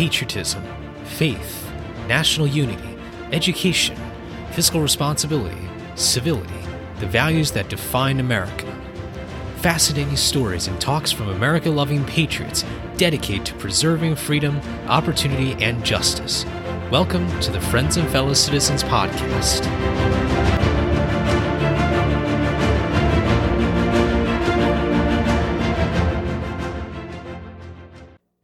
patriotism, faith, national unity, education, fiscal responsibility, civility, the values that define America. Fascinating stories and talks from America loving patriots dedicated to preserving freedom, opportunity, and justice. Welcome to the Friends and Fellow Citizens podcast.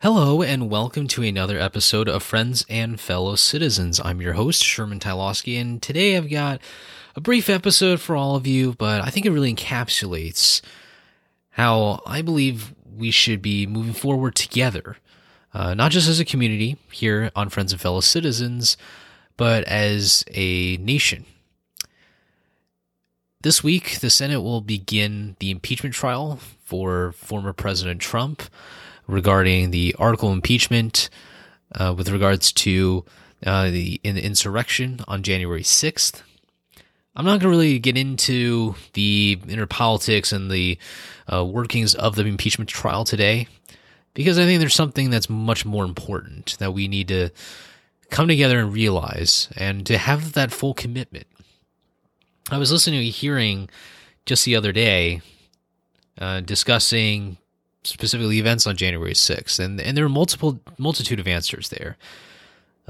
Hello, and welcome to another episode of Friends and Fellow Citizens. I'm your host, Sherman Tylowski, and today I've got a brief episode for all of you, but I think it really encapsulates how I believe we should be moving forward together, uh, not just as a community here on Friends and Fellow Citizens, but as a nation. This week, the Senate will begin the impeachment trial for former President Trump regarding the article impeachment uh, with regards to uh, the, in the insurrection on January 6th. I'm not going to really get into the inner politics and the uh, workings of the impeachment trial today because I think there's something that's much more important that we need to come together and realize and to have that full commitment. I was listening to a hearing just the other day uh, discussing specifically events on January 6th, and and there are multiple multitude of answers there.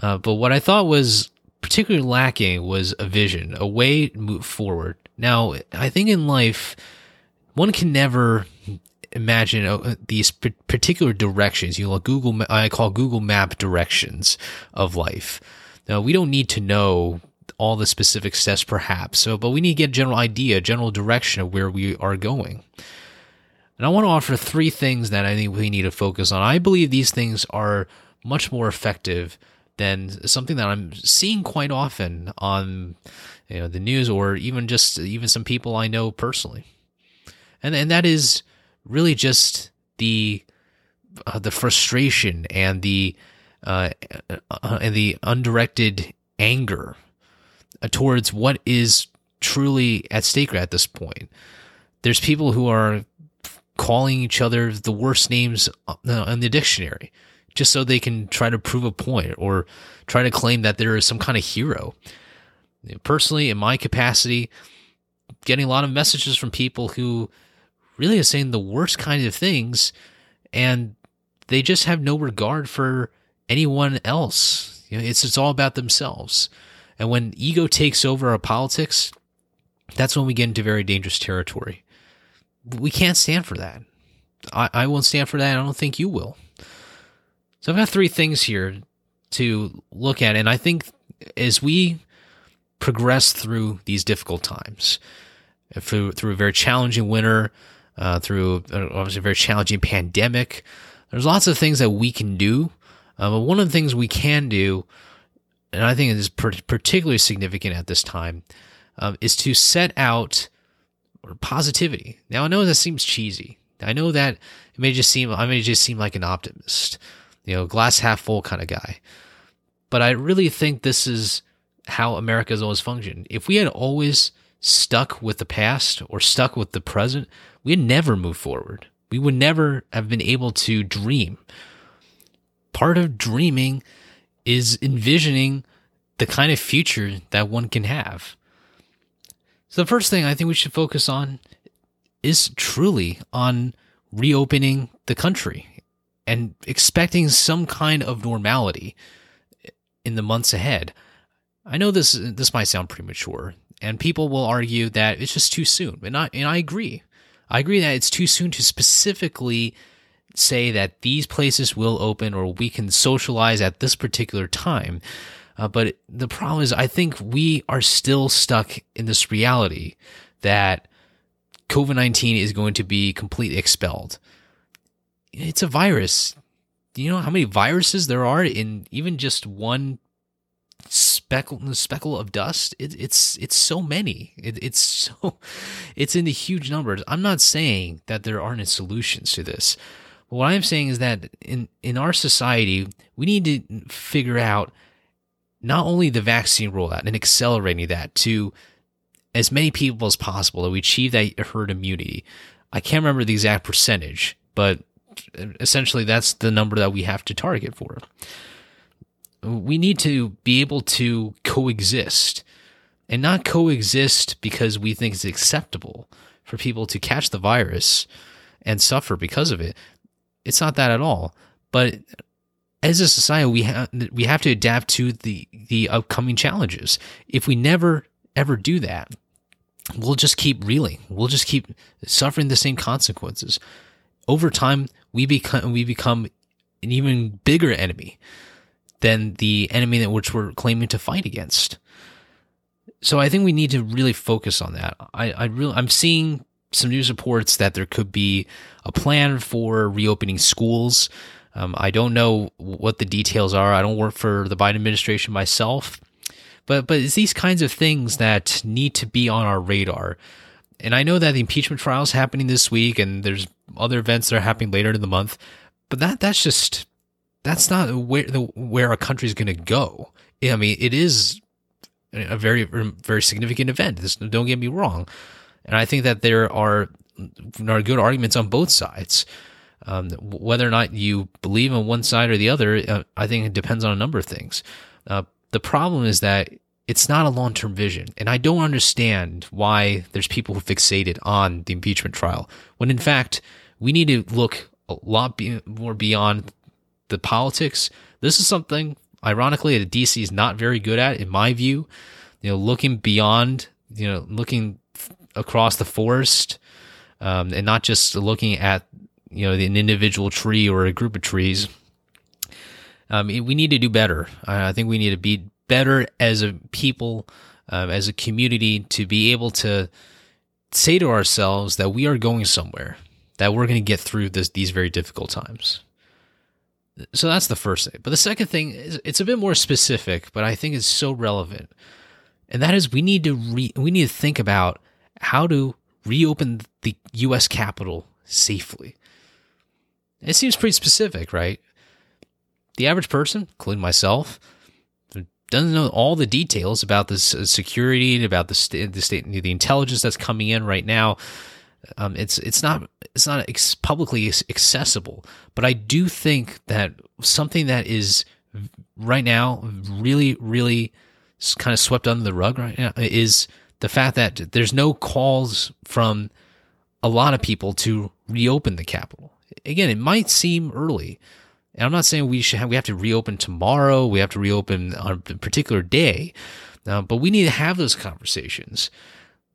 Uh, but what I thought was particularly lacking was a vision, a way to move forward. Now, I think in life, one can never imagine uh, these particular directions. You know, Google, I call Google Map directions of life. Now, we don't need to know all the specific steps, perhaps. So, but we need to get a general idea, general direction of where we are going. And I want to offer three things that I think we need to focus on. I believe these things are much more effective than something that I'm seeing quite often on you know the news or even just even some people I know personally. And and that is really just the uh, the frustration and the uh, uh, and the undirected anger towards what is truly at stake at this point. There's people who are calling each other the worst names uh, in the dictionary just so they can try to prove a point or try to claim that there is some kind of hero. Personally, in my capacity, getting a lot of messages from people who really are saying the worst kind of things and they just have no regard for anyone else. You know, it's it's all about themselves. And when ego takes over our politics, that's when we get into very dangerous territory we can't stand for that. I, I won't stand for that. I don't think you will. So I've got three things here to look at. And I think as we progress through these difficult times, through, through a very challenging winter, uh, through uh, obviously a very challenging pandemic, there's lots of things that we can do. Uh, but one of the things we can do, and I think it is particularly significant at this time, um, is to set out or positivity. Now I know that seems cheesy. I know that it may just seem I may just seem like an optimist, you know, glass half full kind of guy. But I really think this is how America's always functioned. If we had always stuck with the past or stuck with the present, we'd never move forward. We would never have been able to dream. Part of dreaming is envisioning the kind of future that one can have. So the first thing I think we should focus on is truly on reopening the country and expecting some kind of normality in the months ahead. I know this this might sound premature, and people will argue that it's just too soon, and I and I agree. I agree that it's too soon to specifically say that these places will open or we can socialize at this particular time. Uh, but the problem is, I think we are still stuck in this reality that COVID 19 is going to be completely expelled. It's a virus. Do you know how many viruses there are in even just one speckle speckle of dust? It, it's it's so many. It, it's so it's in the huge numbers. I'm not saying that there aren't solutions to this. But what I'm saying is that in in our society, we need to figure out not only the vaccine rollout and accelerating that to as many people as possible that we achieve that herd immunity. I can't remember the exact percentage, but essentially that's the number that we have to target for. we need to be able to coexist and not coexist because we think it's acceptable for people to catch the virus and suffer because of it. It's not that at all. But as a society, we have we have to adapt to the the upcoming challenges. If we never ever do that, we'll just keep reeling. We'll just keep suffering the same consequences. Over time, we become we become an even bigger enemy than the enemy that which we're claiming to fight against. So I think we need to really focus on that. I, I really I'm seeing some news reports that there could be a plan for reopening schools. Um, I don't know what the details are. I don't work for the Biden administration myself, but but it's these kinds of things that need to be on our radar. And I know that the impeachment trial is happening this week, and there's other events that are happening later in the month. But that that's just that's not where the where country is going to go. I mean, it is a very very significant event. This, don't get me wrong, and I think that there are are good arguments on both sides. Um, whether or not you believe on one side or the other, uh, I think it depends on a number of things. Uh, the problem is that it's not a long term vision. And I don't understand why there's people who fixated on the impeachment trial when in fact we need to look a lot be- more beyond the politics. This is something, ironically, that DC is not very good at, in my view. You know, looking beyond, you know, looking across the forest, um, and not just looking at, you know, an individual tree or a group of trees. Um, we need to do better. I think we need to be better as a people, um, as a community, to be able to say to ourselves that we are going somewhere, that we're going to get through this, these very difficult times. So that's the first thing. But the second thing is it's a bit more specific, but I think it's so relevant. And that is we need to re- we need to think about how to reopen the US Capitol safely. It seems pretty specific, right? The average person, including myself, doesn't know all the details about this security, and about the state, the state, the intelligence that's coming in right now. Um, it's it's not it's not ex- publicly accessible, but I do think that something that is right now really really kind of swept under the rug right now is the fact that there's no calls from a lot of people to reopen the Capitol. Again, it might seem early, and I'm not saying we should have, we have to reopen tomorrow. We have to reopen on a particular day, uh, but we need to have those conversations.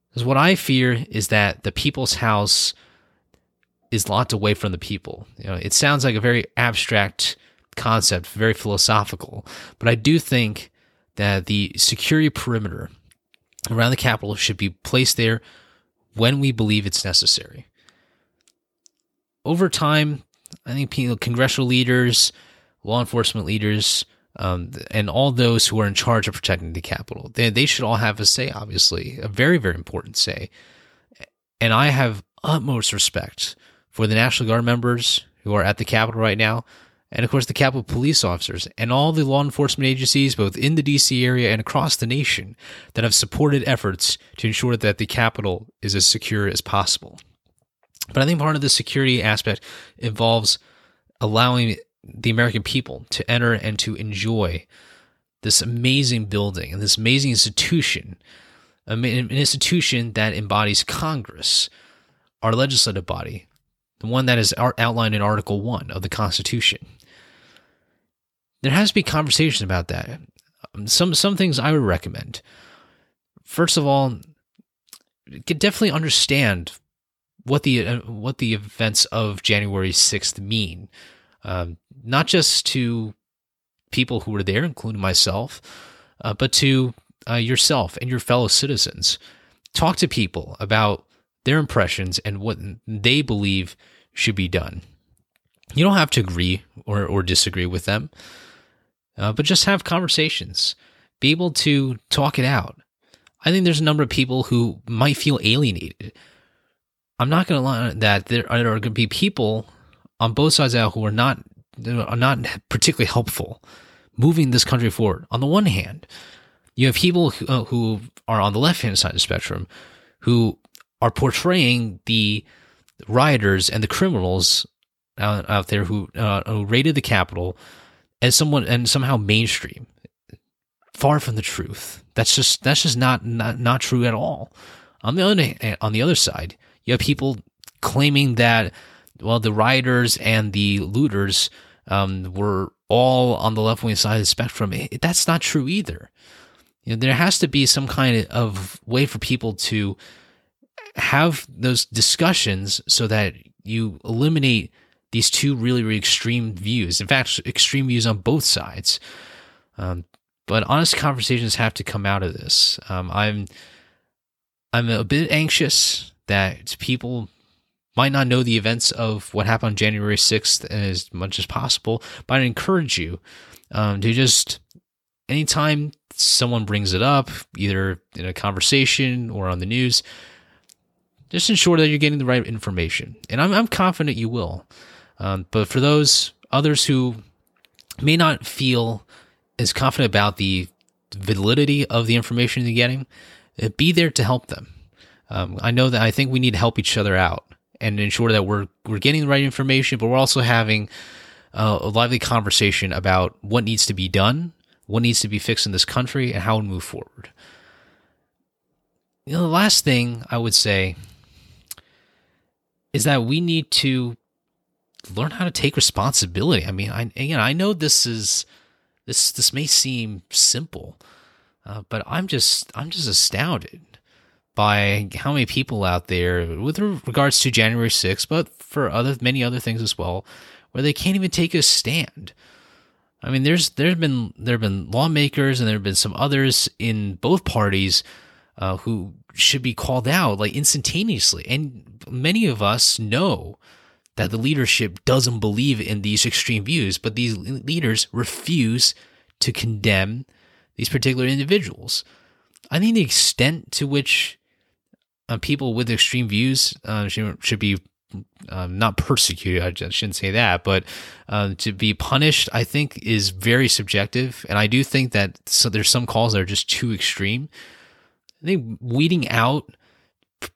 Because what I fear is that the people's house is locked away from the people. You know, it sounds like a very abstract concept, very philosophical, but I do think that the security perimeter around the Capitol should be placed there when we believe it's necessary. Over time, I think congressional leaders, law enforcement leaders, um, and all those who are in charge of protecting the Capitol. They, they should all have a say, obviously, a very, very important say. And I have utmost respect for the National Guard members who are at the Capitol right now, and of course the Capitol police officers and all the law enforcement agencies, both in the DC area and across the nation, that have supported efforts to ensure that the Capitol is as secure as possible. But I think part of the security aspect involves allowing the American people to enter and to enjoy this amazing building and this amazing institution, an institution that embodies Congress, our legislative body, the one that is outlined in Article 1 of the Constitution. There has to be conversation about that. Um, some some things I would recommend. First of all, definitely understand what the uh, what the events of January 6th mean um, not just to people who were there, including myself, uh, but to uh, yourself and your fellow citizens. Talk to people about their impressions and what they believe should be done. You don't have to agree or, or disagree with them, uh, but just have conversations. Be able to talk it out. I think there's a number of people who might feel alienated. I'm not going to lie that there are going to be people on both sides out who are not are not particularly helpful moving this country forward. On the one hand, you have people who, uh, who are on the left hand side of the spectrum who are portraying the rioters and the criminals out, out there who, uh, who raided the Capitol as someone and somehow mainstream. Far from the truth. That's just that's just not not, not true at all. On the other on the other side, you have people claiming that well the rioters and the looters um, were all on the left wing side of the spectrum. That's not true either. You know, there has to be some kind of way for people to have those discussions so that you eliminate these two really, really extreme views. In fact, extreme views on both sides. Um, but honest conversations have to come out of this. Um, I'm I'm a bit anxious that people might not know the events of what happened on January 6th as much as possible, but I encourage you um, to just anytime someone brings it up, either in a conversation or on the news, just ensure that you're getting the right information. And I'm, I'm confident you will. Um, but for those others who may not feel as confident about the validity of the information you're getting, be there to help them. Um, I know that I think we need to help each other out and ensure that we're we're getting the right information, but we're also having uh, a lively conversation about what needs to be done, what needs to be fixed in this country, and how to move forward. You know, the last thing I would say is that we need to learn how to take responsibility. I mean, I know, I know this is this this may seem simple, uh, but I'm just I'm just astounded by how many people out there with regards to January 6th, but for other many other things as well, where they can't even take a stand. I mean, there's there's been there have been lawmakers and there have been some others in both parties uh, who should be called out like instantaneously, and many of us know that the leadership doesn't believe in these extreme views, but these leaders refuse to condemn these particular individuals. I think the extent to which uh, people with extreme views uh, should, should be um, not persecuted. I shouldn't say that, but uh, to be punished, I think, is very subjective, and I do think that so there's some calls that are just too extreme. I think weeding out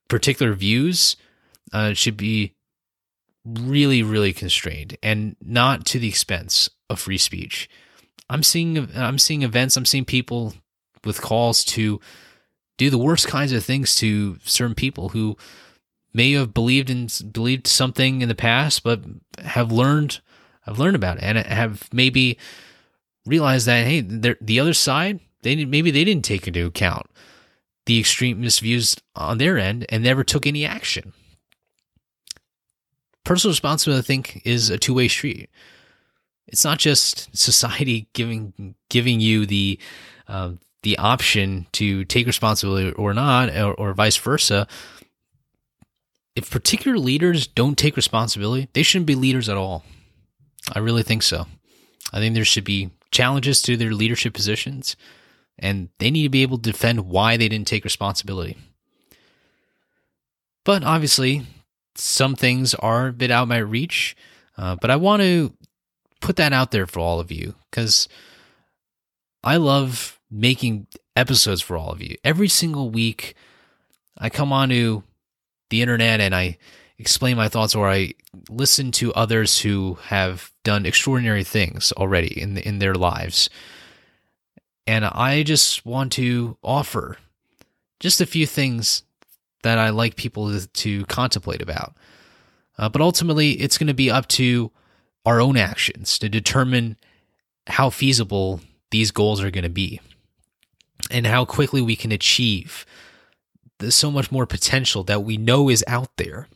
particular views uh, should be really, really constrained, and not to the expense of free speech. I'm seeing, I'm seeing events, I'm seeing people with calls to do the worst kinds of things to certain people who may have believed in believed something in the past, but have learned have learned about it and have maybe realized that hey, the other side they maybe they didn't take into account the extremist views on their end and never took any action. Personal responsibility, I think, is a two way street. It's not just society giving giving you the uh, the option to take responsibility or not, or, or vice versa. If particular leaders don't take responsibility, they shouldn't be leaders at all. I really think so. I think there should be challenges to their leadership positions, and they need to be able to defend why they didn't take responsibility. But obviously, some things are a bit out of my reach. Uh, but I want to put that out there for all of you because I love making episodes for all of you. Every single week, I come onto the internet and I explain my thoughts or I listen to others who have done extraordinary things already in in their lives. And I just want to offer just a few things that I like people to, to contemplate about. Uh, but ultimately, it's going to be up to our own actions to determine how feasible these goals are going to be and how quickly we can achieve there's so much more potential that we know is out there,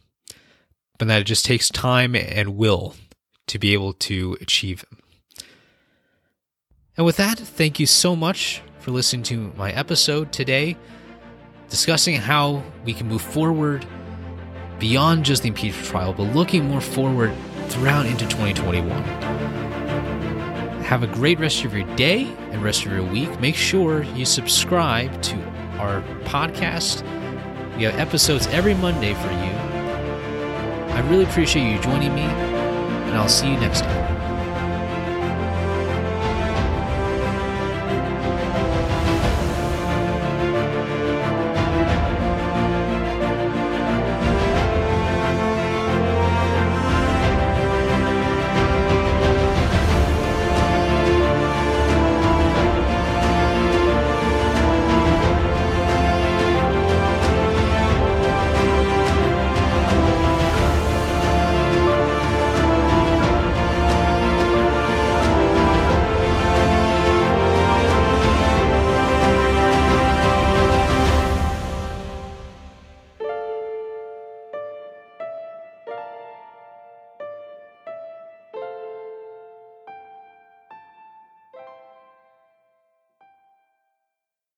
but that it just takes time and will to be able to achieve them. And with that, thank you so much for listening to my episode today, discussing how we can move forward beyond just the impeachment trial, but looking more forward throughout into 2021. Have a great rest of your day and rest of your week. Make sure you subscribe to our podcast. We have episodes every Monday for you. I really appreciate you joining me, and I'll see you next time.